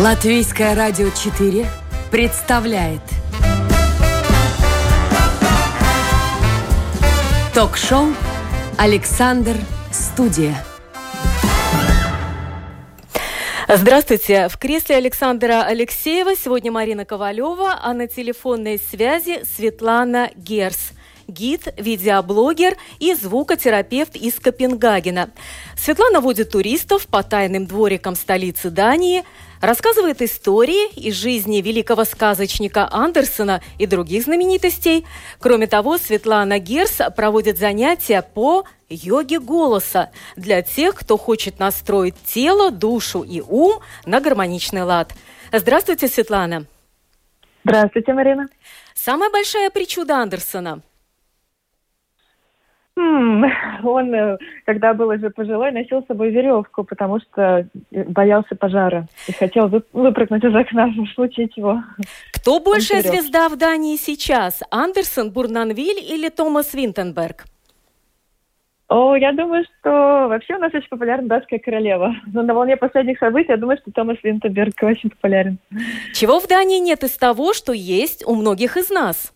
Латвийское радио 4 представляет Ток-шоу «Александр Студия». Здравствуйте. В кресле Александра Алексеева сегодня Марина Ковалева, а на телефонной связи Светлана Герс – гид, видеоблогер и звукотерапевт из Копенгагена. Светлана водит туристов по тайным дворикам столицы Дании, рассказывает истории из жизни великого сказочника Андерсона и других знаменитостей. Кроме того, Светлана Герс проводит занятия по йоге голоса для тех, кто хочет настроить тело, душу и ум на гармоничный лад. Здравствуйте, Светлана. Здравствуйте, Марина. Самая большая причуда Андерсона – он, э, когда был уже пожилой, носил с собой веревку, потому что боялся пожара и хотел выпрыгнуть из окна в случае чего. Кто большая звезда в Дании сейчас? Андерсон, Бурнанвиль или Томас Винтенберг? О, я думаю, что вообще у нас очень популярна датская королева. Но на волне последних событий я думаю, что Томас Винтенберг очень популярен. Чего в Дании нет из того, что есть у многих из нас?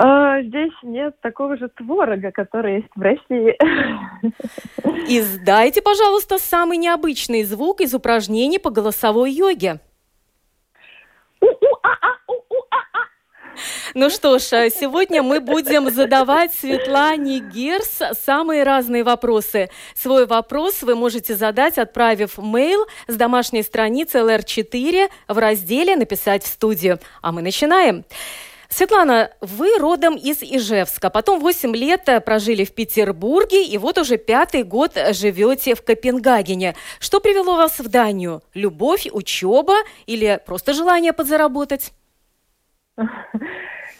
А, здесь нет такого же творога, который есть в России. Издайте, пожалуйста, самый необычный звук из упражнений по голосовой йоге. Ну что ж, а сегодня мы будем задавать Светлане Герс самые разные вопросы. Свой вопрос вы можете задать, отправив мейл с домашней страницы LR4 в разделе «Написать в студию». А мы начинаем. Светлана, вы родом из Ижевска, потом 8 лет прожили в Петербурге, и вот уже пятый год живете в Копенгагене. Что привело вас в Данию? Любовь, учеба или просто желание подзаработать?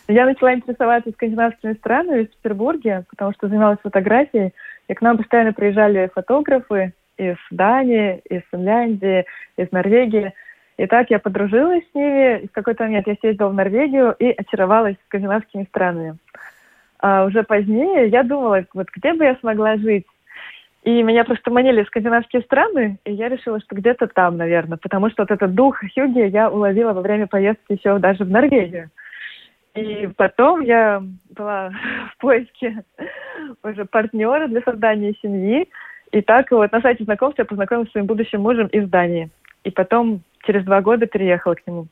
Я начала интересоваться скандинавскими странами в Петербурге, потому что занималась фотографией, и к нам постоянно приезжали фотографы из Дании, из Финляндии, из Норвегии – и так я подружилась с ними. И в какой-то момент я съездила в Норвегию и очаровалась скандинавскими странами. А уже позднее я думала, вот где бы я смогла жить. И меня просто манили скандинавские страны, и я решила, что где-то там, наверное, потому что вот этот дух Хюги я уловила во время поездки еще даже в Норвегию. И потом я была в поиске уже партнера для создания семьи. И так вот на сайте знакомств я познакомилась с своим будущим мужем из Дании. И потом через два года переехала к нему.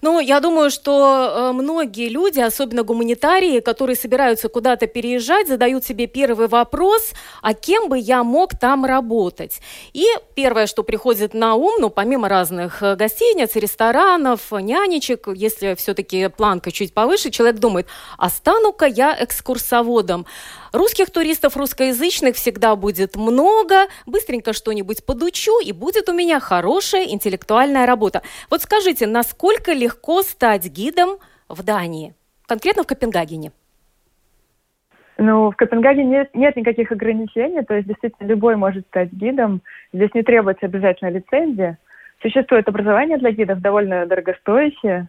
Ну, я думаю, что э, многие люди, особенно гуманитарии, которые собираются куда-то переезжать, задают себе первый вопрос, а кем бы я мог там работать? И первое, что приходит на ум, ну, помимо разных э, гостиниц, ресторанов, нянечек, если все-таки планка чуть повыше, человек думает, а стану-ка я экскурсоводом. Русских туристов русскоязычных всегда будет много, быстренько что-нибудь подучу, и будет у меня хорошая интеллектуальная работа. Вот скажите, насколько легко стать гидом в Дании, конкретно в Копенгагене? Ну, в Копенгагене нет, нет никаких ограничений, то есть действительно любой может стать гидом. Здесь не требуется обязательно лицензия. Существует образование для гидов довольно дорогостоящее,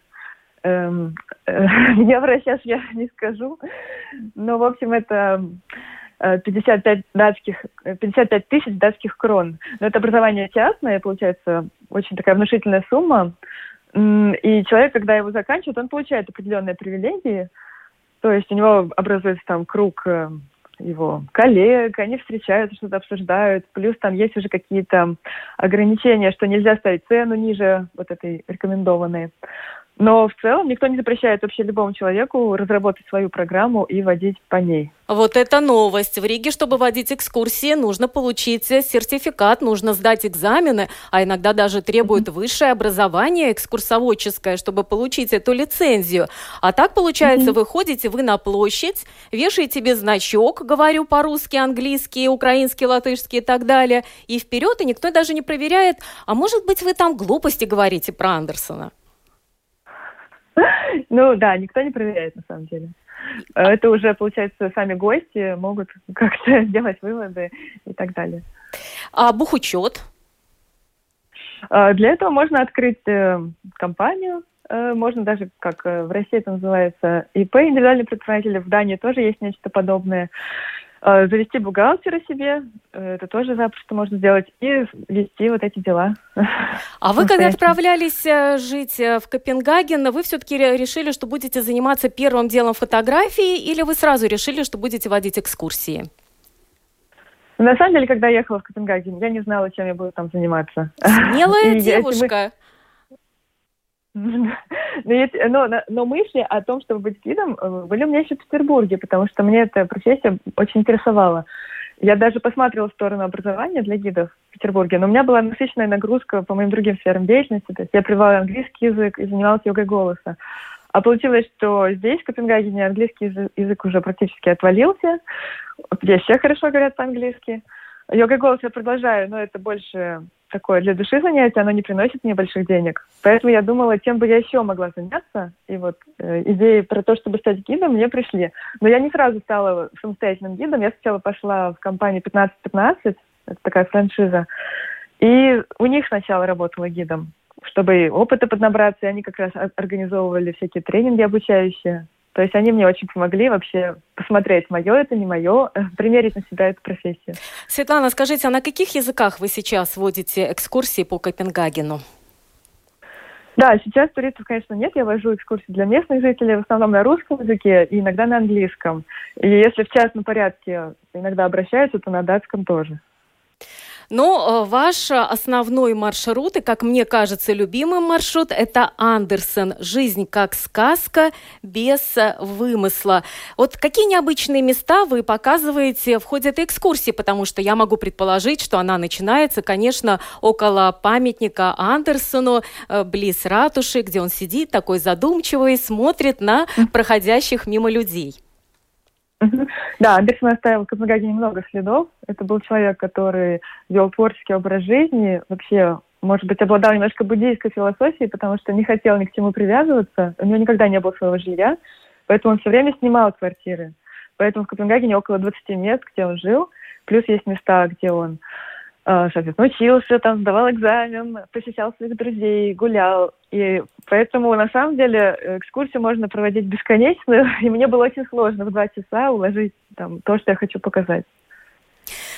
Эм, э, евро сейчас я не скажу, но, в общем, это 55 э, датских, 55 тысяч датских крон. Но это образование частное, получается, очень такая внушительная сумма. И человек, когда его заканчивает, он получает определенные привилегии. То есть у него образуется там круг э, его коллег, они встречаются, что-то обсуждают. Плюс там есть уже какие-то ограничения, что нельзя ставить цену ниже вот этой рекомендованной. Но в целом никто не запрещает вообще любому человеку разработать свою программу и водить по ней. Вот это новость. В Риге, чтобы водить экскурсии, нужно получить сертификат, нужно сдать экзамены, а иногда даже требуют высшее образование экскурсоводческое, чтобы получить эту лицензию. А так, получается, вы ходите вы на площадь, вешаете себе значок, говорю по-русски, английски, украинский, латышский и так далее, и вперед, и никто даже не проверяет, а может быть, вы там глупости говорите про Андерсона? Ну да, никто не проверяет на самом деле. Это уже, получается, сами гости могут как-то сделать выводы и так далее. А бухучет? А, для этого можно открыть э, компанию, э, можно даже, как э, в России это называется, ИП, индивидуальный предприниматель, в Дании тоже есть нечто подобное. Э, завести бухгалтера себе, э, это тоже запросто можно сделать, и вести вот эти дела. А вы, когда отправлялись э, жить в Копенгаген, вы все-таки решили, что будете заниматься первым делом фотографии, или вы сразу решили, что будете водить экскурсии? На самом деле, когда я ехала в Копенгаген, я не знала, чем я буду там заниматься. Смелая девушка. Но, но, но мысли о том, чтобы быть гидом, э, были у меня еще в Петербурге, потому что мне эта профессия очень интересовала. Я даже посмотрела в сторону образования для гидов в Петербурге, но у меня была насыщенная нагрузка по моим другим сферам деятельности. То есть я привела английский язык и занималась йогой голоса. А получилось, что здесь, в Копенгагене, английский язык уже практически отвалился. Здесь все хорошо говорят по-английски. Йога голос я продолжаю, но это больше такое для души занятие, оно не приносит мне больших денег. Поэтому я думала, чем бы я еще могла заняться. И вот э, идеи про то, чтобы стать гидом, мне пришли. Но я не сразу стала самостоятельным гидом. Я сначала пошла в компанию 1515, это такая франшиза. И у них сначала работала гидом, чтобы опыта поднабраться. И они как раз организовывали всякие тренинги обучающие. То есть они мне очень помогли вообще посмотреть, мое это, не мое, э, примерить на себя эту профессию. Светлана, скажите, а на каких языках вы сейчас водите экскурсии по Копенгагену? Да, сейчас туристов, конечно, нет. Я вожу экскурсии для местных жителей, в основном на русском языке и иногда на английском. И если в частном порядке иногда обращаются, то на датском тоже. Но э, ваш основной маршрут, и, как мне кажется, любимый маршрут, это Андерсон. Жизнь как сказка, без э, вымысла. Вот какие необычные места вы показываете в ходе этой экскурсии? Потому что я могу предположить, что она начинается, конечно, около памятника Андерсону, э, близ ратуши, где он сидит такой задумчивый, смотрит на проходящих мимо людей. Да, Андерсон оставил в Копенгагене много следов. Это был человек, который вел творческий образ жизни, вообще, может быть, обладал немножко буддийской философией, потому что не хотел ни к чему привязываться. У него никогда не было своего жилья, поэтому он все время снимал квартиры. Поэтому в Копенгагене около 20 мест, где он жил. Плюс есть места, где он соответственно, учился, там, сдавал экзамен, посещал своих друзей, гулял. И поэтому, на самом деле, экскурсию можно проводить бесконечно, и мне было очень сложно в два часа уложить там, то, что я хочу показать.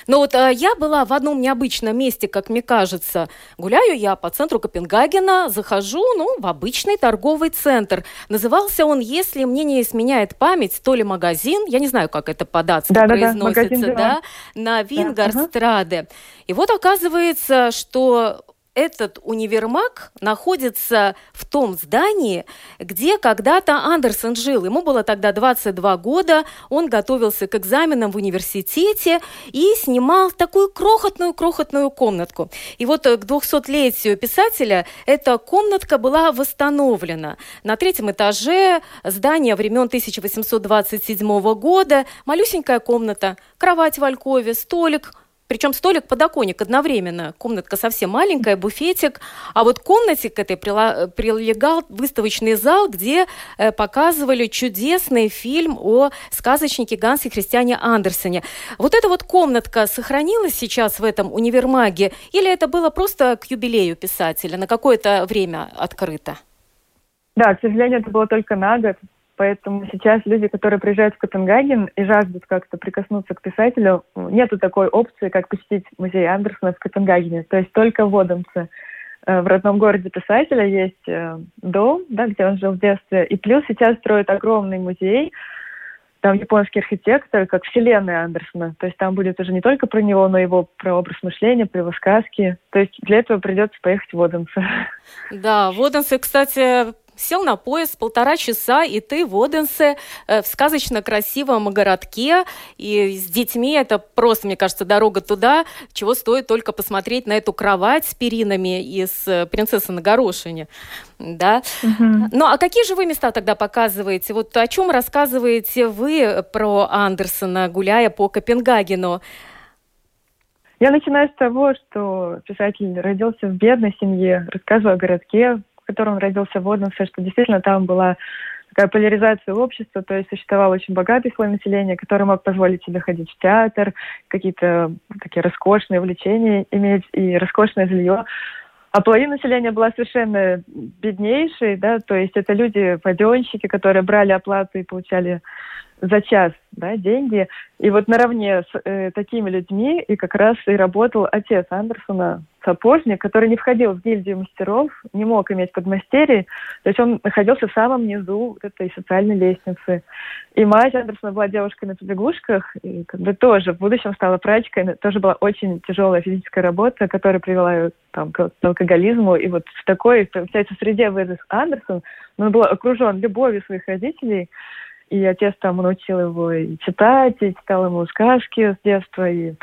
Но вот а, я была в одном необычном месте, как мне кажется. Гуляю я по центру Копенгагена, захожу, ну, в обычный торговый центр. Назывался он, если мне не изменяет память, то ли магазин, я не знаю, как это по-датски да, произносится, да, да, на Вингардстраде. Да, ага. И вот оказывается, что этот универмаг находится в том здании, где когда-то Андерсон жил. Ему было тогда 22 года, он готовился к экзаменам в университете и снимал такую крохотную-крохотную комнатку. И вот к 200-летию писателя эта комнатка была восстановлена. На третьем этаже здания времен 1827 года, малюсенькая комната, кровать в алькове, столик – причем столик, подоконник одновременно. Комнатка совсем маленькая, буфетик. А вот к комнате к этой прилегал выставочный зал, где э, показывали чудесный фильм о сказочнике Гансе Христиане Андерсоне. Вот эта вот комнатка сохранилась сейчас в этом универмаге? Или это было просто к юбилею писателя, на какое-то время открыто? Да, к сожалению, это было только на год. Поэтому сейчас люди, которые приезжают в Копенгаген и жаждут как-то прикоснуться к писателю, нету такой опции, как посетить музей Андерсона в Копенгагене. То есть только в Одамце, э, в родном городе писателя, есть э, дом, да, где он жил в детстве. И плюс сейчас строят огромный музей, там японский архитектор, как вселенная Андерсона. То есть там будет уже не только про него, но и его про образ мышления, про его сказки. То есть для этого придется поехать в Оденсе. Да, в Оденсе, кстати, сел на поезд полтора часа, и ты в Оденсе, э, в сказочно красивом городке, и с детьми это просто, мне кажется, дорога туда, чего стоит только посмотреть на эту кровать с перинами из э, «Принцессы на горошине». Да? Угу. Ну, а какие же вы места тогда показываете? Вот о чем рассказываете вы про Андерсона, гуляя по Копенгагену? Я начинаю с того, что писатель родился в бедной семье, рассказываю о городке, котором родился Воденсе, что действительно там была такая поляризация общества, то есть существовал очень богатый слой населения, который мог позволить себе ходить в театр, какие-то такие роскошные увлечения иметь и роскошное жилье. А половина населения была совершенно беднейшей, да, то есть это люди, паденщики, которые брали оплату и получали за час да, деньги. И вот наравне с э, такими людьми и как раз и работал отец Андерсона, сапожник, который не входил в гильдию мастеров, не мог иметь подмастерий, то есть он находился в самом низу этой социальной лестницы. И мать Андерсона была девушкой на побегушках, и как бы тоже в будущем стала прачкой, тоже была очень тяжелая физическая работа, которая привела ее там, к алкоголизму, и вот в такой, получается, среде вырос Андерсон, но он был окружен любовью своих родителей, и отец там научил его и читать, и читал ему сказки с детства, и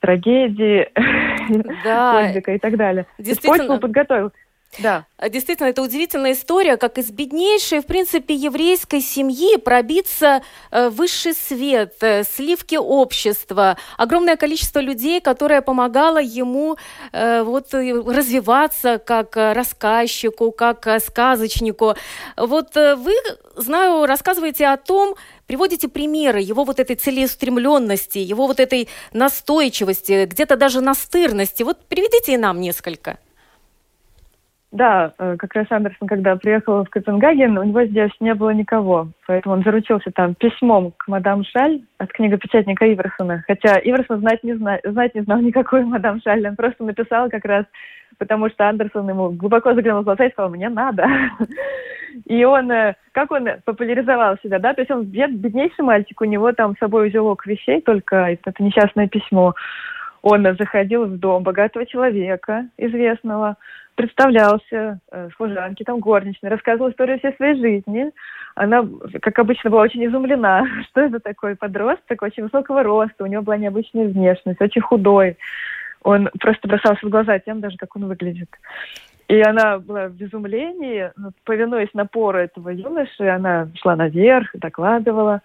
трагедии, да. и так далее. Действительно. И подготовил. Да. А, действительно, это удивительная история, как из беднейшей, в принципе, еврейской семьи пробиться э, высший свет, э, сливки общества, огромное количество людей, которое помогало ему э, вот, развиваться как рассказчику, как сказочнику. Вот вы, знаю, рассказываете о том, приводите примеры его вот этой целеустремленности, его вот этой настойчивости, где-то даже настырности. Вот приведите и нам несколько. Да, э, как раз Андерсон, когда приехал в Копенгаген, у него здесь не было никого, поэтому он заручился там письмом к мадам Шаль от книгопечатника Иверсона, хотя Иверсон знать не, зна... знать не знал никакой мадам Шаль, он просто написал как раз, потому что Андерсон ему глубоко заглянул в глаза и сказал, мне надо. И он, э, как он популяризовал себя, да, то есть он бед, беднейший мальчик, у него там с собой узелок вещей, только это несчастное письмо. Он заходил в дом богатого человека, известного, представлялся э, служанке, там горничной, рассказывал историю всей своей жизни. Она, как обычно, была очень изумлена, что это такой подросток очень высокого роста, у него была необычная внешность, очень худой. Он просто бросался в глаза тем даже, как он выглядит. И она была в изумлении, повинуясь напору этого юноши, она шла наверх, докладывала.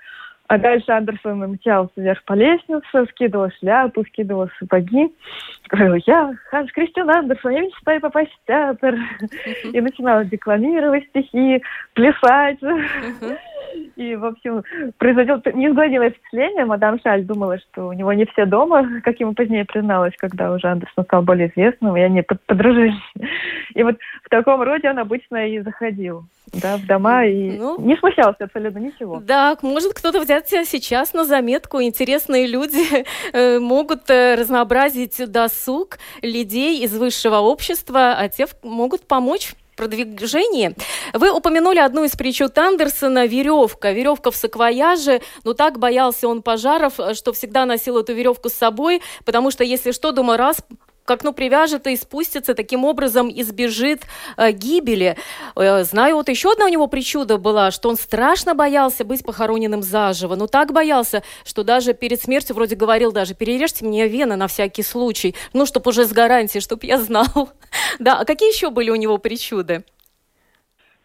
А дальше Андерсон мчался вверх по лестнице, скидывал шляпу, скидывал сапоги. Говорил, я Ханс Кристиан Андерсон, я мечтаю попасть в театр. И начинала декламировать стихи, плясать. И, в общем, производил неизгладимое впечатление. Мадам Шаль думала, что у него не все дома, как ему позднее призналась, когда уже Андерсон стал более известным, и они подружились. И вот в таком роде он обычно и заходил да, в дома и ну, не смущался абсолютно ничего. Да, может кто-то взять сейчас на заметку. Интересные люди э, могут э, разнообразить досуг людей из высшего общества, а те могут помочь продвижении. Вы упомянули одну из причуд Андерсона – веревка. Веревка в саквояже. Но так боялся он пожаров, что всегда носил эту веревку с собой, потому что, если что, думаю, раз как ну привяжет и спустится, таким образом избежит э, гибели. Э, знаю, вот еще одна у него причуда была, что он страшно боялся быть похороненным заживо. Ну так боялся, что даже перед смертью вроде говорил даже, перережьте мне вены на всякий случай, ну, чтобы уже с гарантией, чтобы я знал. да, а какие еще были у него причуды?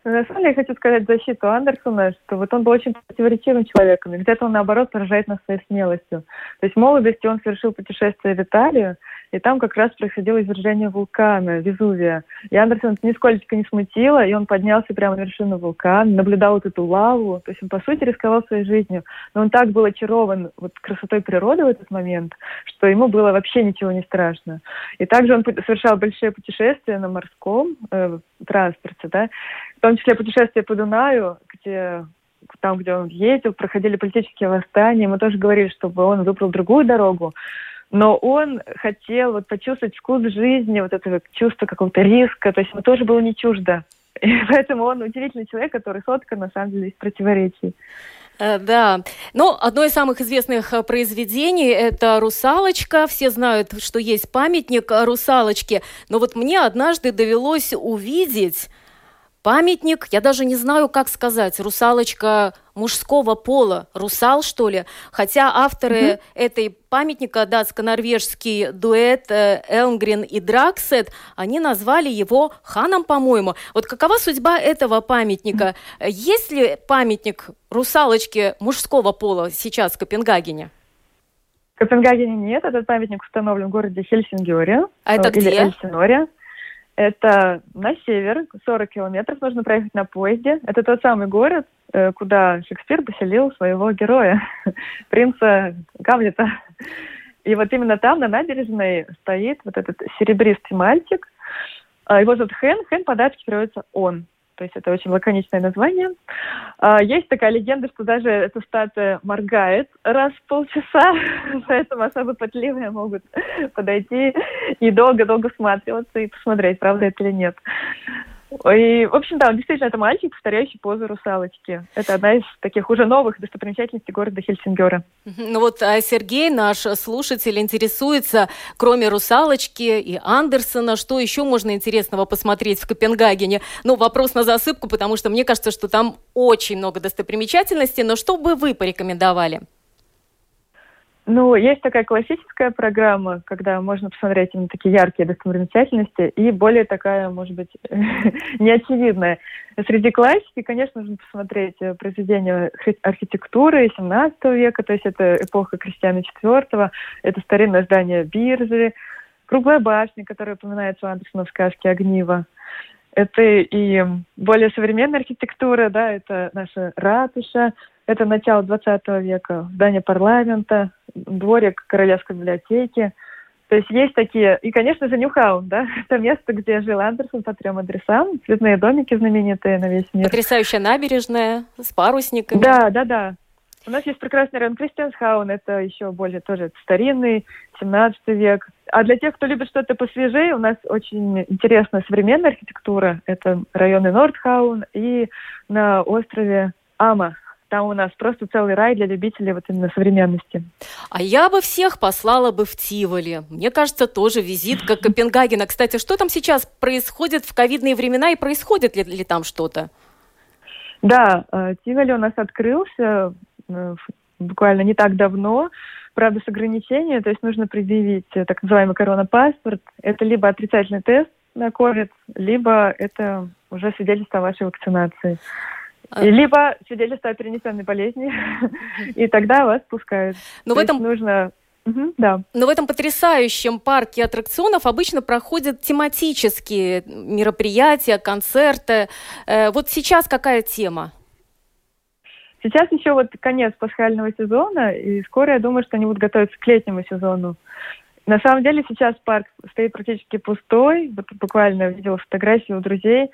На самом деле я хочу сказать защиту Андерсона, что вот он был очень противоречивым человеком, и где-то он, наоборот, поражает нас своей смелостью. То есть в молодости он совершил путешествие в Италию, и там как раз происходило извержение вулкана Везувия. И Андерсон это нисколько не смутило, и он поднялся прямо на вершину вулкана, наблюдал вот эту лаву, то есть он, по сути, рисковал своей жизнью. Но он так был очарован вот красотой природы в этот момент, что ему было вообще ничего не страшно. И также он совершал большие путешествия на морском э, транспорте, да, в том числе путешествия по Дунаю, где там, где он ездил, проходили политические восстания. Мы тоже говорили, чтобы он выбрал другую дорогу но он хотел вот почувствовать вкус жизни, вот это чувство какого-то риска, то есть ему тоже было не чуждо. И поэтому он удивительный человек, который соткан, на самом деле, из противоречий. Э, да. Но одно из самых известных э, произведений – это «Русалочка». Все знают, что есть памятник «Русалочке». Но вот мне однажды довелось увидеть памятник, я даже не знаю, как сказать, русалочка мужского пола, русал, что ли? Хотя авторы mm-hmm. этой памятника, датско-норвежский дуэт э, Элмгрен и Драксет, они назвали его ханом, по-моему. Вот какова судьба этого памятника? Mm-hmm. Есть ли памятник русалочке мужского пола сейчас в Копенгагене? В Копенгагене нет, этот памятник установлен в городе Хельсингере. А это или где? Эльсиноре. Это на север, 40 километров нужно проехать на поезде. Это тот самый город, э, куда Шекспир поселил своего героя, принца Гамлета. И вот именно там, на набережной, стоит вот этот серебристый мальчик. А его зовут Хэн. Хэн по-датски переводится «он». То есть это очень лаконичное название. А, есть такая легенда, что даже эта статуя моргает раз в полчаса, поэтому особо пытливые могут подойти и долго-долго всматриваться и посмотреть, правда это или нет. И, в общем, да, действительно, это мальчик, повторяющий позу русалочки. Это одна из таких уже новых достопримечательностей города Хельсингера. Ну вот а Сергей, наш слушатель, интересуется, кроме русалочки и Андерсона, что еще можно интересного посмотреть в Копенгагене? Ну, вопрос на засыпку, потому что мне кажется, что там очень много достопримечательностей, но что бы вы порекомендовали? Ну, есть такая классическая программа, когда можно посмотреть именно такие яркие достопримечательности, и более такая, может быть, неочевидная. Среди классики, конечно, нужно посмотреть э, произведения архитектуры 17 века, то есть это эпоха Кристиана IV, это старинное здание биржи, круглая башня, которая упоминается у Андерсона в сказке «Огниво». Это и более современная архитектура, да, это наша ратуша, это начало 20 века, здание парламента, дворик Королевской библиотеки. То есть есть такие, и, конечно же, Ньюхаун, да, это место, где жил Андерсон по трем адресам, цветные домики знаменитые на весь мир. Потрясающая набережная с парусниками. Да, да, да. У нас есть прекрасный район Кристиансхаун, это еще более тоже старинный, 17 век. А для тех, кто любит что-то посвежее, у нас очень интересная современная архитектура. Это районы Нордхаун и на острове Ама, там у нас просто целый рай для любителей вот именно современности. А я бы всех послала бы в Тиволи. Мне кажется, тоже визит как Копенгагена. Кстати, что там сейчас происходит в ковидные времена и происходит ли, ли там что-то? Да, э, Тиволи у нас открылся э, буквально не так давно, правда, с ограничением, то есть нужно предъявить э, так называемый коронапаспорт. Это либо отрицательный тест на COVID, либо это уже свидетельство о вашей вакцинации. А. Либо свидетельство о перенесенной болезни, и тогда вас пускают. Но в этом нужно Угу, да. Но в этом потрясающем парке аттракционов обычно проходят тематические мероприятия, концерты. Э, вот сейчас какая тема? Сейчас еще вот конец пасхального сезона, и скоро, я думаю, что они будут готовиться к летнему сезону. На самом деле сейчас парк стоит практически пустой. Вот буквально видела фотографии у друзей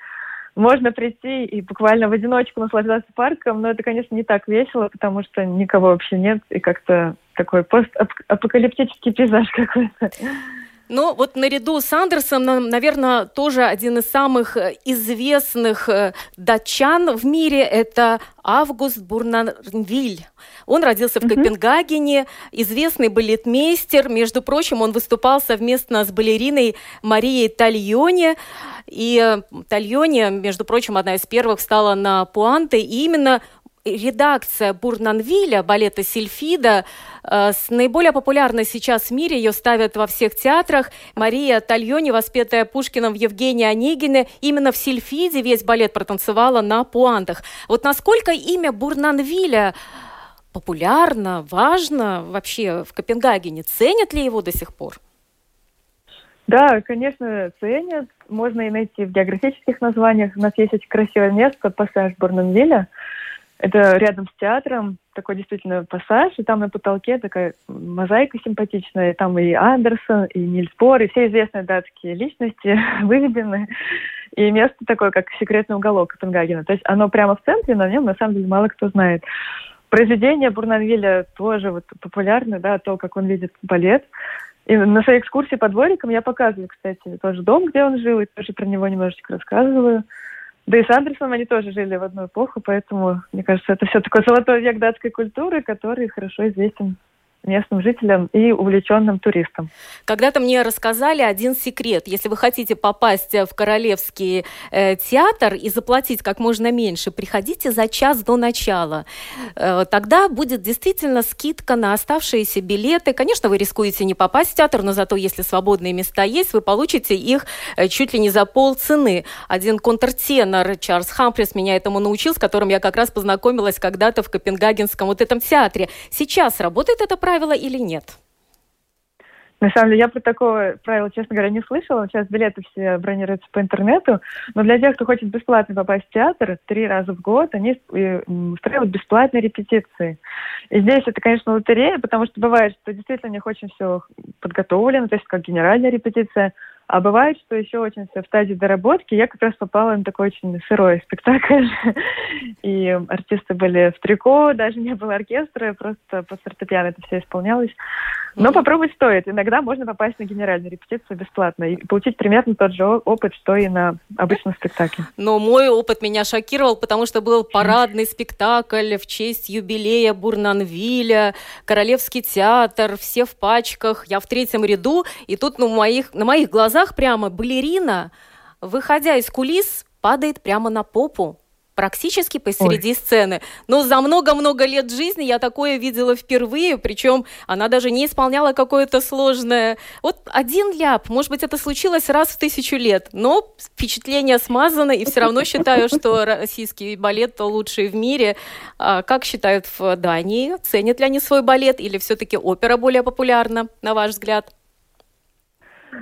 можно прийти и буквально в одиночку наслаждаться парком, но это, конечно, не так весело, потому что никого вообще нет, и как-то такой постапокалиптический пейзаж какой-то. Ну, вот наряду с Андерсом, наверное, тоже один из самых э, известных э, датчан в мире – это Август Бурнанвиль. Он родился в mm-hmm. Копенгагене, известный балетмейстер. Между прочим, он выступал совместно с балериной Марией Тальоне. И э, Тальоне, между прочим, одна из первых стала на пуанты. И именно редакция Бурнанвиля, балета Сильфида, э, с наиболее популярной сейчас в мире, ее ставят во всех театрах. Мария Тальони, воспетая Пушкиным в Евгении Онегине, именно в Сильфиде весь балет протанцевала на пуантах. Вот насколько имя Бурнанвиля популярно, важно вообще в Копенгагене? Ценят ли его до сих пор? Да, конечно, ценят. Можно и найти в географических названиях. У нас есть очень красивое место, пассаж Бурнанвиля. Это рядом с театром, такой действительно пассаж, и там на потолке такая мозаика симпатичная, и там и Андерсон, и Нильс Бор, и все известные датские личности выведены. И место такое, как секретный уголок Копенгагена. То есть оно прямо в центре, но нем на самом деле мало кто знает. Произведение Бурнанвиля тоже вот популярны, да, то, как он видит балет. И на своей экскурсии по дворикам я показываю, кстати, тоже дом, где он жил, и тоже про него немножечко рассказываю. Да и с Андерсоном они тоже жили в одну эпоху, поэтому, мне кажется, это все такой золотой век датской культуры, который хорошо известен местным жителям и увлеченным туристам. Когда-то мне рассказали один секрет. Если вы хотите попасть в Королевский э, театр и заплатить как можно меньше, приходите за час до начала. Э, тогда будет действительно скидка на оставшиеся билеты. Конечно, вы рискуете не попасть в театр, но зато если свободные места есть, вы получите их э, чуть ли не за полцены. Один контртенор Чарльз Хамфрис меня этому научил, с которым я как раз познакомилась когда-то в Копенгагенском вот этом театре. Сейчас работает это правило? Правило или нет? На самом деле, я про такое правило, честно говоря, не слышала. Сейчас билеты все бронируются по интернету. Но для тех, кто хочет бесплатно попасть в театр, три раза в год они устраивают бесплатные репетиции. И здесь это, конечно, лотерея, потому что бывает, что действительно у них очень все подготовлено, то есть как генеральная репетиция. А бывает, что еще очень все в стадии доработки. Я как раз попала на такой очень сырой спектакль. И артисты были в трико, даже не было оркестра, просто по фортепиано это все исполнялось. Но попробовать стоит. Иногда можно попасть на генеральную репетицию бесплатно и получить примерно тот же опыт, что и на обычном спектакле. Но мой опыт меня шокировал, потому что был парадный спектакль в честь юбилея Бурнанвиля, Королевский театр, все в пачках, я в третьем ряду, и тут ну, моих, на моих глазах прямо балерина, выходя из кулис, падает прямо на попу практически посреди Ой. сцены. Но за много-много лет жизни я такое видела впервые, причем она даже не исполняла какое-то сложное... Вот один ляп, может быть, это случилось раз в тысячу лет, но впечатление смазано, и все равно считаю, что российский балет лучший в мире. А как считают в Дании? Ценят ли они свой балет или все-таки опера более популярна, на ваш взгляд?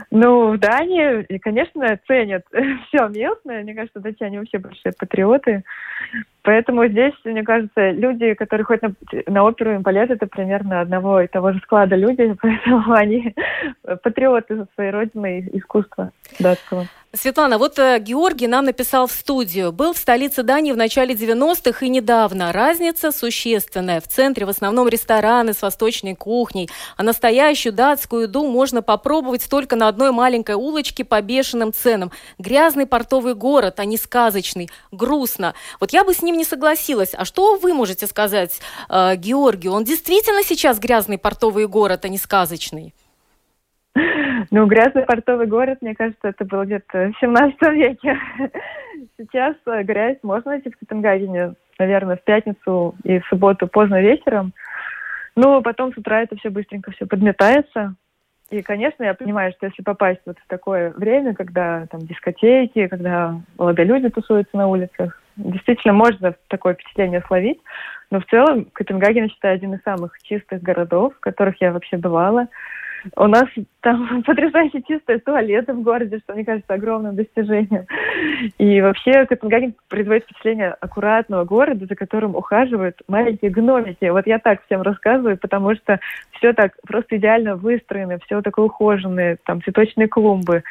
Ну, в Дании, конечно, ценят все местное. Мне кажется, датчане вообще большие патриоты. Поэтому здесь, мне кажется, люди, которые ходят на, на оперу и балет, это примерно одного и того же склада люди, поэтому они патриоты своей родины и искусства датского. Светлана, вот э, Георгий нам написал в студию. Был в столице Дании в начале 90-х и недавно. Разница существенная. В центре в основном рестораны с восточной кухней. А настоящую датскую еду можно попробовать только на одной маленькой улочке по бешеным ценам. Грязный портовый город, а не сказочный. Грустно. Вот я бы с ним не согласилась. А что вы можете сказать э, Георгию? Он действительно сейчас грязный портовый город, а не сказочный? Ну, грязный портовый город, мне кажется, это было где-то в 17 веке. Сейчас э, грязь можно найти в Копенгагене, наверное, в пятницу и в субботу поздно вечером. Ну, потом с утра это все быстренько все подметается. И, конечно, я понимаю, что если попасть вот в такое время, когда там дискотеки, когда молодые люди тусуются на улицах, действительно можно такое впечатление словить. Но в целом Копенгаген, считаю, один из самых чистых городов, в которых я вообще бывала. У нас там потрясающе чистые туалеты в городе, что, мне кажется, огромным достижением. И вообще Копенгаген производит впечатление аккуратного города, за которым ухаживают маленькие гномики. Вот я так всем рассказываю, потому что все так просто идеально выстроено, все такое ухоженное, там цветочные клумбы.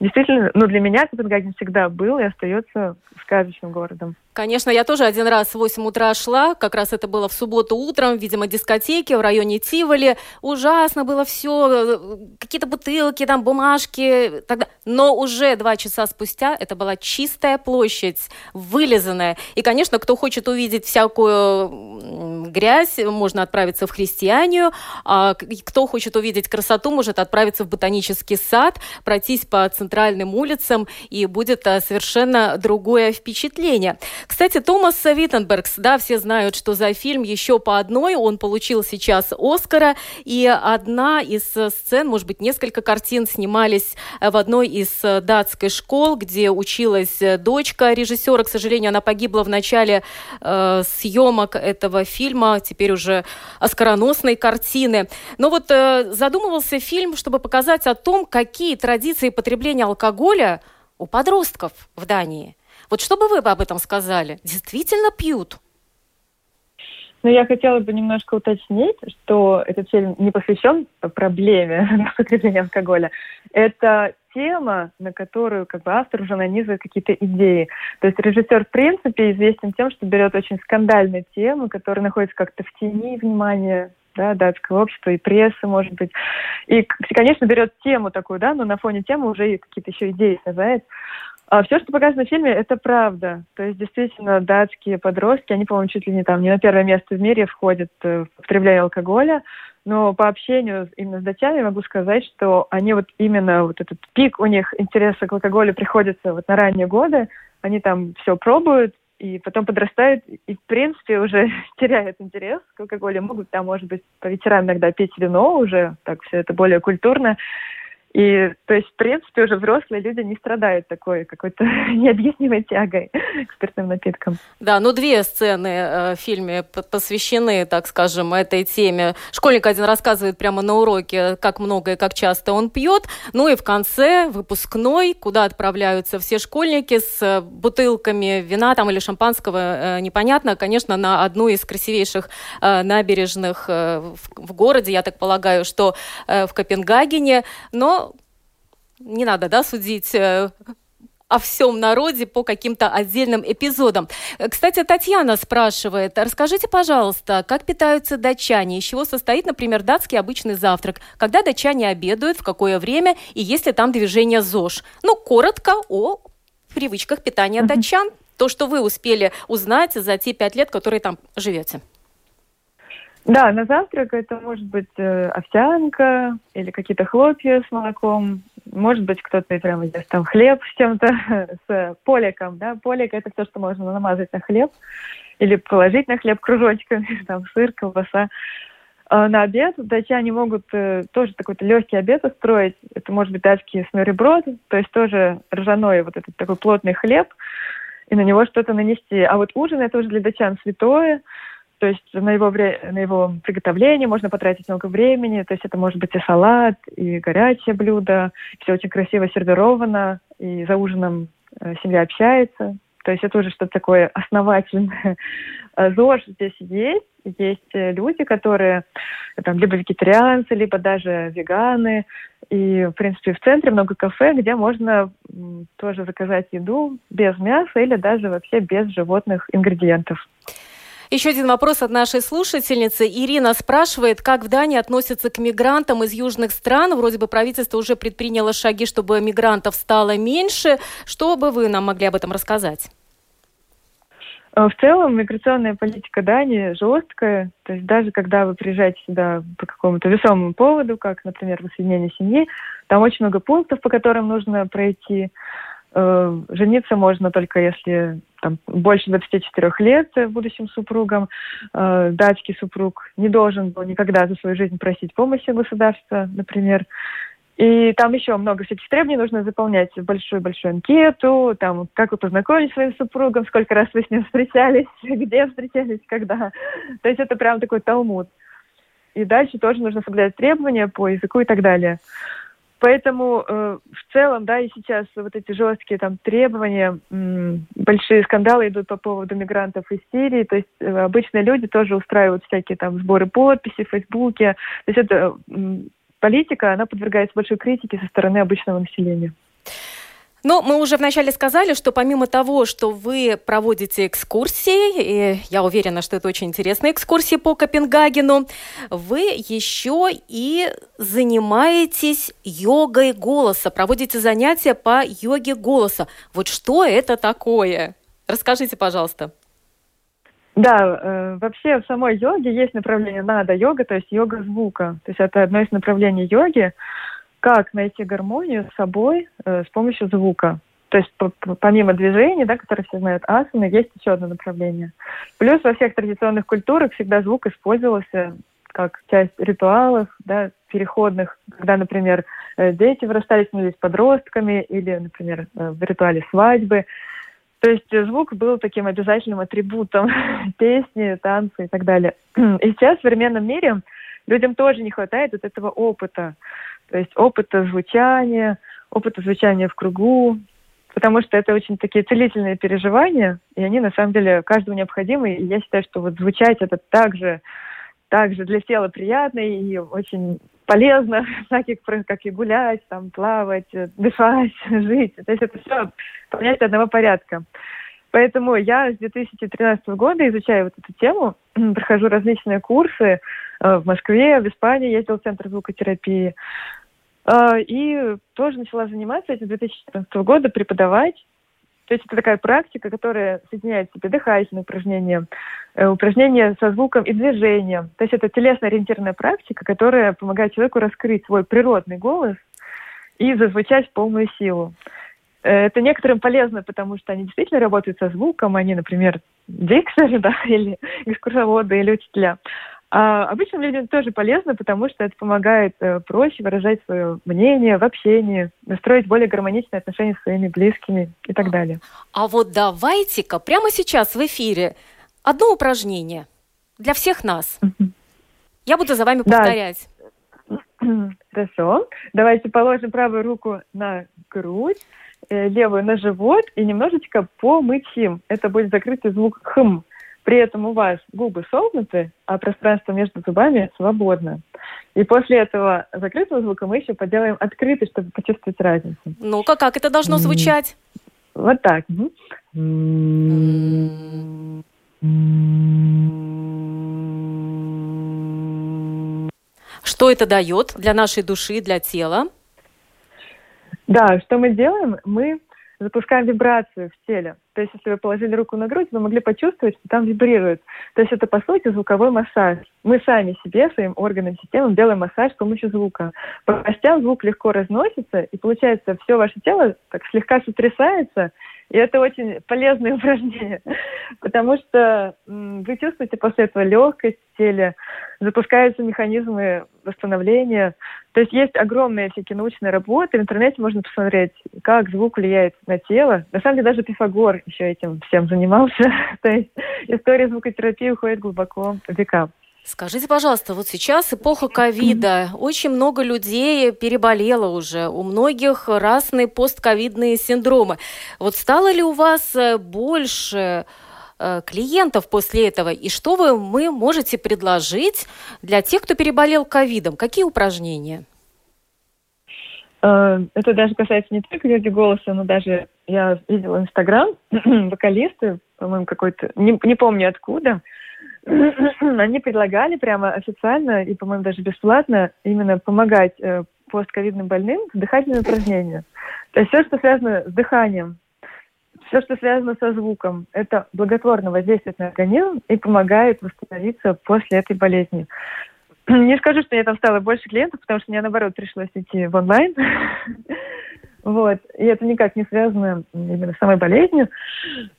Действительно, ну для меня Копенгаген всегда был и остается сказочным городом. Конечно, я тоже один раз в 8 утра шла, как раз это было в субботу утром, видимо, дискотеки в районе Тиволи. Ужасно было все, какие-то бутылки, там, бумажки. Тогда... Но уже два часа спустя это была чистая площадь, вылизанная. И, конечно, кто хочет увидеть всякую грязь, можно отправиться в Христианию. А кто хочет увидеть красоту, может отправиться в ботанический сад, пройтись по центральным улицам, и будет а, совершенно другое впечатление. Кстати, Томас Виттенбергс, да, все знают, что за фильм еще по одной он получил сейчас Оскара, и одна из сцен, может быть, несколько картин снимались в одной из датской школ, где училась дочка режиссера. К сожалению, она погибла в начале э, съемок этого фильма, теперь уже оскароносной картины. Но вот э, задумывался фильм, чтобы показать о том, какие традиции потребления алкоголя у подростков в Дании. Вот что бы вы об этом сказали? Действительно пьют? Ну, я хотела бы немножко уточнить, что этот фильм не посвящен проблеме потребления алкоголя. Это тема, на которую как бы автор уже нанизывает какие-то идеи. То есть режиссер, в принципе, известен тем, что берет очень скандальные темы, которые находятся как-то в тени внимания да, датского общества и прессы, может быть. И, конечно, берет тему такую, да, но на фоне темы уже какие-то еще идеи сажает. А все, что показано в фильме, это правда. То есть, действительно, датские подростки, они, по-моему, чуть ли не там, не на первое место в мире входят э, в употребление алкоголя. Но по общению именно с датчанами могу сказать, что они вот именно вот этот пик у них интереса к алкоголю приходится вот на ранние годы. Они там все пробуют, и потом подрастают, и, в принципе, уже теряют интерес к алкоголю. Могут там, может быть, по вечерам иногда пить вино уже, так все это более культурно. И, то есть, в принципе, уже взрослые люди не страдают такой какой-то необъяснимой тягой к спиртным напиткам. Да, ну две сцены э, в фильме посвящены, так скажем, этой теме. Школьник один рассказывает прямо на уроке, как много и как часто он пьет. Ну и в конце выпускной, куда отправляются все школьники с э, бутылками вина там или шампанского, э, непонятно. Конечно, на одну из красивейших набережных в, городе, я так полагаю, что в Копенгагене. Но не надо, да, судить э, о всем народе по каким-то отдельным эпизодам. Кстати, Татьяна спрашивает, расскажите, пожалуйста, как питаются датчане, из чего состоит, например, датский обычный завтрак, когда датчане обедают, в какое время и есть ли там движение ЗОЖ. Ну, коротко о привычках питания датчан, то, что вы успели узнать за те пять лет, которые там живете. Да, на завтрак это может быть э, овсянка или какие-то хлопья с молоком. Может быть, кто-то и прямо здесь там хлеб с чем-то, с поликом, да. Полик – это все, что можно намазать на хлеб или положить на хлеб кружочками, там сыр, колбаса. А на обед датчане могут э, тоже такой-то легкий обед устроить. Это может быть датский смореброд, то есть тоже ржаной вот этот такой плотный хлеб, и на него что-то нанести. А вот ужин – это уже для датчан святое – то есть на его, на его приготовление можно потратить много времени. То есть это может быть и салат, и горячее блюдо. Все очень красиво сервировано, и за ужином э, семья общается. То есть это уже что-то такое основательное. ЗОЖ здесь есть. Есть э, люди, которые там, либо вегетарианцы, либо даже веганы. И, в принципе, в центре много кафе, где можно тоже заказать еду без мяса или даже вообще без животных ингредиентов. Еще один вопрос от нашей слушательницы. Ирина спрашивает, как в Дании относятся к мигрантам из южных стран. Вроде бы правительство уже предприняло шаги, чтобы мигрантов стало меньше. Что бы вы нам могли об этом рассказать? Э, в целом миграционная политика Дании жесткая. То есть даже когда вы приезжаете сюда по какому-то весомому поводу, как, например, воссоединение семьи, там очень много пунктов, по которым нужно пройти. Э, жениться можно только если там, больше 24 лет будущим супругам. Э, датский супруг не должен был никогда за свою жизнь просить помощи государства, например. И там еще много всяких требований нужно заполнять большую-большую анкету, там, как вы познакомились с своим супругом, сколько раз вы с ним встречались, где встречались, когда. То есть это прям такой талмуд. И дальше тоже нужно соблюдать требования по языку и так далее. Поэтому э, в целом, да, и сейчас вот эти жесткие там требования, м, большие скандалы идут по поводу мигрантов из Сирии, то есть э, обычные люди тоже устраивают всякие там сборы подписей в Фейсбуке. То есть это м, политика, она подвергается большой критике со стороны обычного населения. Ну, мы уже вначале сказали, что помимо того, что вы проводите экскурсии, и я уверена, что это очень интересные экскурсии по Копенгагену, вы еще и занимаетесь йогой голоса, проводите занятия по йоге голоса. Вот что это такое? Расскажите, пожалуйста. Да, э, вообще в самой йоге есть направление нада йога, то есть йога звука. То есть это одно из направлений йоги как найти гармонию с собой э, с помощью звука. То есть помимо движений, да, которые все знают асаны, есть еще одно направление. Плюс во всех традиционных культурах всегда звук использовался как часть ритуалов, да, переходных, когда, например, э, дети вырастали, становились подростками, или, например, э, в ритуале свадьбы. То есть звук был таким обязательным атрибутом песни, танца и так далее. И сейчас в современном мире людям тоже не хватает вот этого опыта. То есть опыта звучания, опыта звучания в кругу, потому что это очень такие целительные переживания, и они на самом деле каждому необходимы. И я считаю, что вот звучать это также, также для тела приятно и очень полезно, так как, как и гулять, там, плавать, дышать, жить. То есть это все понятие одного порядка. Поэтому я с 2013 года изучаю вот эту тему, прохожу различные курсы э, в Москве, в Испании ездил в Центр звукотерапии. Э, и тоже начала заниматься этим с 2014 года, преподавать. То есть это такая практика, которая соединяет в себе дыхательные упражнения, э, упражнения со звуком и движением. То есть это телесно-ориентированная практика, которая помогает человеку раскрыть свой природный голос и зазвучать в полную силу. Э, это некоторым полезно, потому что они действительно работают со звуком, они, например, дикторы, да, или экскурсоводы, или учителя. А обычным людям тоже полезно, потому что это помогает э, проще выражать свое мнение в общении, настроить более гармоничные отношения с своими близкими и так далее. А вот давайте-ка прямо сейчас в эфире одно упражнение для всех нас. Я буду за вами повторять. Хорошо. Давайте положим правую руку на грудь, э, левую на живот и немножечко помычим. Это будет закрытый звук «хм». При этом у вас губы согнуты, а пространство между зубами свободно. И после этого закрытого звука мы еще поделаем открытый, чтобы почувствовать разницу. Ну-ка, как это должно звучать? Вот так. Что это дает для нашей души, для тела? Да, что мы делаем? Мы запускаем вибрацию в теле. То есть, если вы положили руку на грудь, вы могли почувствовать, что там вибрирует. То есть, это, по сути, звуковой массаж. Мы сами себе, своим органам, системам делаем массаж с помощью звука. По костям звук легко разносится, и получается, все ваше тело так слегка сотрясается, и это очень полезное упражнение, потому что вы чувствуете после этого легкость в теле, запускаются механизмы восстановления. То есть есть огромные всякие научные работы. В интернете можно посмотреть, как звук влияет на тело. На самом деле даже Пифагор еще этим всем занимался. То есть история звукотерапии уходит глубоко в века. Скажите, пожалуйста, вот сейчас эпоха ковида, очень много людей переболело уже, у многих разные постковидные синдромы. Вот стало ли у вас э, больше э, клиентов после этого? И что вы мы можете предложить для тех, кто переболел ковидом? Какие упражнения? Э, это даже касается не только йоги голоса, но даже я видела Инстаграм, вокалисты, по-моему, какой-то, не, не помню откуда, они предлагали прямо официально и, по-моему, даже бесплатно именно помогать э, постковидным больным с дыхательными упражнениями. То есть все, что связано с дыханием, все, что связано со звуком, это благотворно воздействует на организм и помогает восстановиться после этой болезни. Не скажу, что я там стало больше клиентов, потому что мне, наоборот, пришлось идти в онлайн. Вот. И это никак не связано именно с самой болезнью.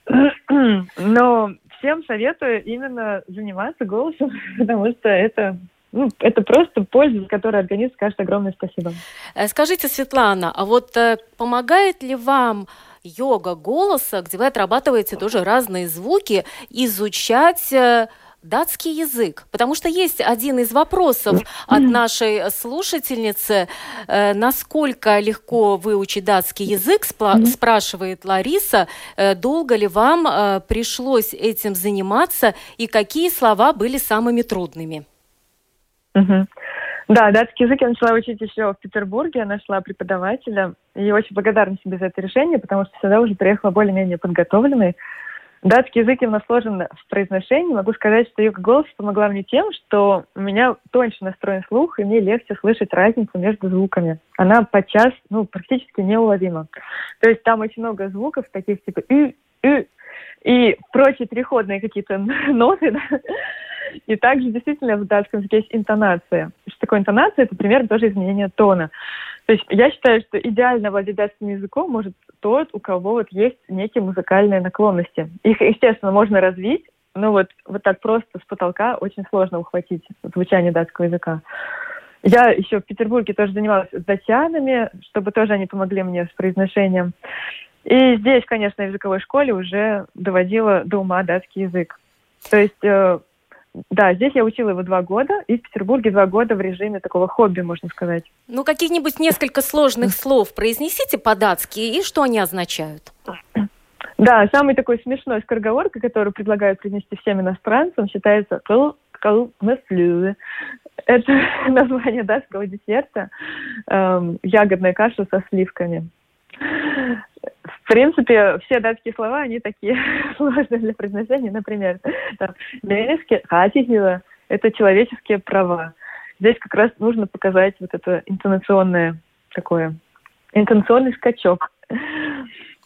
Но всем советую именно заниматься голосом, потому что это ну, это просто польза, за которую организм скажет огромное спасибо. Э, скажите, Светлана, а вот э, помогает ли вам йога голоса, где вы отрабатываете тоже разные звуки, изучать э, датский язык? Потому что есть один из вопросов от нашей слушательницы. Э, насколько легко выучить датский язык, спрашивает Лариса. Э, долго ли вам э, пришлось этим заниматься и какие слова были самыми трудными? Да, датский язык я начала учить еще в Петербурге. Я нашла преподавателя. И очень благодарна себе за это решение, потому что сюда уже приехала более-менее подготовленной. Датский язык именно сложен в произношении. Могу сказать, что йога голос помогла мне тем, что у меня тоньше настроен слух, и мне легче слышать разницу между звуками. Она подчас ну, практически неуловима. То есть там очень много звуков, таких типа «ы», «ы», и прочие переходные какие-то ноты. Да? И также действительно в датском языке есть интонация. Что такое интонация? Это примерно тоже изменение тона. То есть я считаю, что идеально владеть датским языком может тот, у кого вот есть некие музыкальные наклонности. Их, естественно, можно развить, но вот, вот так просто с потолка очень сложно ухватить звучание датского языка. Я еще в Петербурге тоже занималась с датчанами, чтобы тоже они помогли мне с произношением. И здесь, конечно, в языковой школе уже доводила до ума датский язык. То есть э, да, здесь я учила его два года, и в Петербурге два года в режиме такого хобби, можно сказать. Ну, каких-нибудь несколько сложных слов произнесите по-датски, и что они означают? Да, самый такой смешной скороговорка, которую предлагают принести всем иностранцам, считается «кл кл Это название датского десерта, эм, ягодная каша со сливками. В принципе, все датские слова, они такие сложные для произношения. Например, там, хатихила – это человеческие права. Здесь как раз нужно показать вот это интонационное такое, интонационный скачок.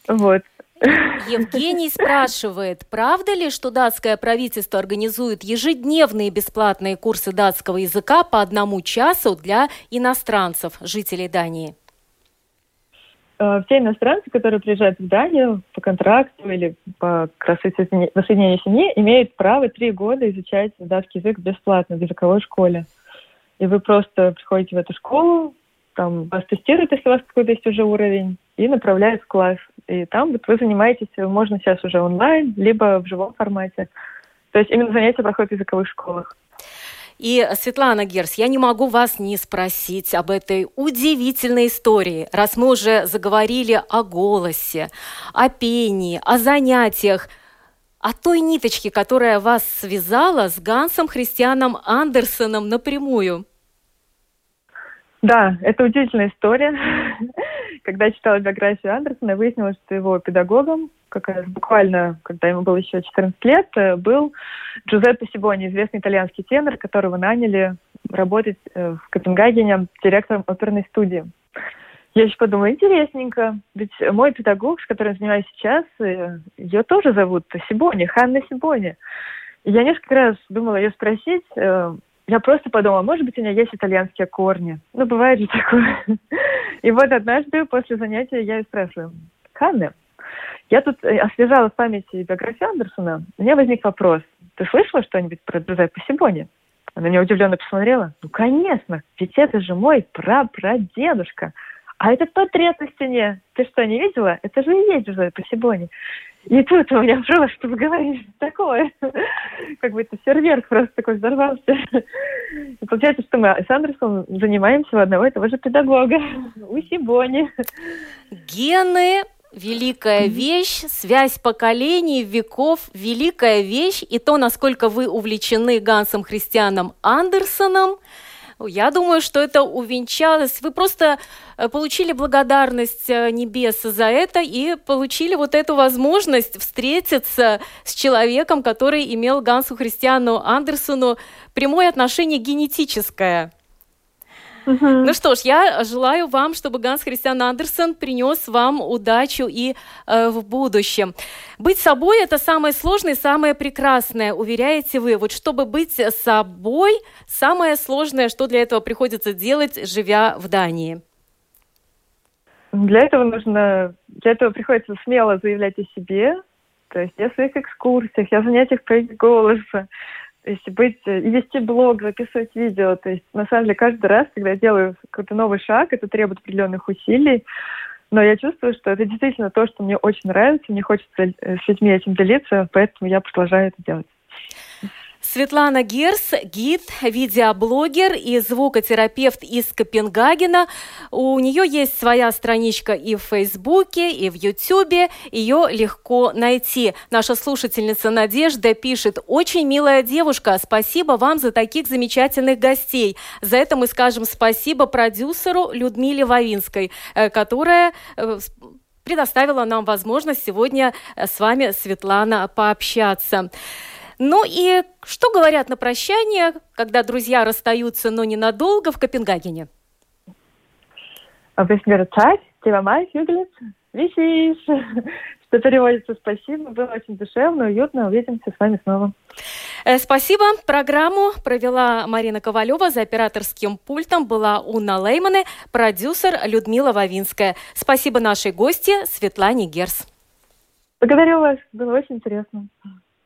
Вот. Евгений спрашивает, правда ли, что датское правительство организует ежедневные бесплатные курсы датского языка по одному часу для иностранцев, жителей Дании? Э, все иностранцы, которые приезжают в Данию по контракту или по воссоединению семьи, имеют право три года изучать датский язык бесплатно в языковой школе. И вы просто приходите в эту школу, там вас тестируют, если у вас какой-то есть уже уровень, и направляют в класс. И там вот вы занимаетесь, можно сейчас уже онлайн, либо в живом формате. То есть именно занятия проходят в языковых школах. И, Светлана Герс, я не могу вас не спросить об этой удивительной истории, раз мы уже заговорили о голосе, о пении, о занятиях. о той ниточке, которая вас связала с Гансом Христианом Андерсоном напрямую. Да, это удивительная история. Когда читала биографию Андерсона, выяснилось, что его педагогом, как раз буквально, когда ему было еще 14 лет, э, был Джузеппе Сибони, известный итальянский тенор, которого наняли работать э, в Копенгагене директором оперной студии. Я еще подумала, интересненько, ведь мой педагог, с которым занимаюсь сейчас, э, ее тоже зовут Сибони, Ханна Сибони. Я несколько раз думала ее спросить, я просто подумала, может быть, у меня есть итальянские корни. Ну, бывает же такое. И вот однажды после занятия я ее спрашиваю, Ханна, я тут э, освежала в памяти биографию Андерсона. У меня возник вопрос. Ты слышала что-нибудь про Джузеппе Сибони? Она меня удивленно посмотрела. Ну, конечно, ведь это же мой прапрадедушка. А этот портрет на стене, ты что, не видела? Это же и есть Джузеппе Сибони. И тут у меня просто, что вы говорите, такое. Как бы это серверх просто такой взорвался. И получается, что мы с Андерсом занимаемся у одного и того же педагога, у Сибони. Гены великая вещь, связь поколений, веков, великая вещь, и то, насколько вы увлечены Гансом Христианом Андерсоном, я думаю, что это увенчалось. Вы просто э, получили благодарность э, небес за это и получили вот эту возможность встретиться с человеком, который имел Гансу Христиану Андерсону прямое отношение генетическое. Угу. Ну что ж, я желаю вам, чтобы Ганс Христиан Андерсон принес вам удачу и э, в будущем. Быть собой – это самое сложное, самое прекрасное, уверяете вы. Вот чтобы быть собой, самое сложное, что для этого приходится делать, живя в Дании? Для этого нужно, для этого приходится смело заявлять о себе, то есть я в своих экскурсиях, я в занятиях по голоса, есть быть э, вести блог, записывать видео. То есть на самом деле каждый раз, когда я делаю какой-то новый шаг, это требует определенных усилий. Но я чувствую, что это действительно то, что мне очень нравится, мне хочется э, с людьми этим делиться, поэтому я продолжаю это делать. Светлана Герс, гид, видеоблогер и звукотерапевт из Копенгагена. У нее есть своя страничка и в Фейсбуке, и в Ютубе. Ее легко найти. Наша слушательница Надежда пишет, очень милая девушка, спасибо вам за таких замечательных гостей. За это мы скажем спасибо продюсеру Людмиле Вавинской, э, которая э, предоставила нам возможность сегодня э, с вами, Светлана, пообщаться. Ну и что говорят на прощание, когда друзья расстаются, но ненадолго в Копенгагене? Mir Zeit, Thema Mai, Висишь, что переводится «Спасибо». Было очень душевно, уютно. Увидимся с вами снова. Э, спасибо. Программу провела Марина Ковалева. За операторским пультом была Уна Леймане, продюсер Людмила Вавинская. Спасибо нашей гости Светлане Герс. Благодарю вас. Было очень интересно.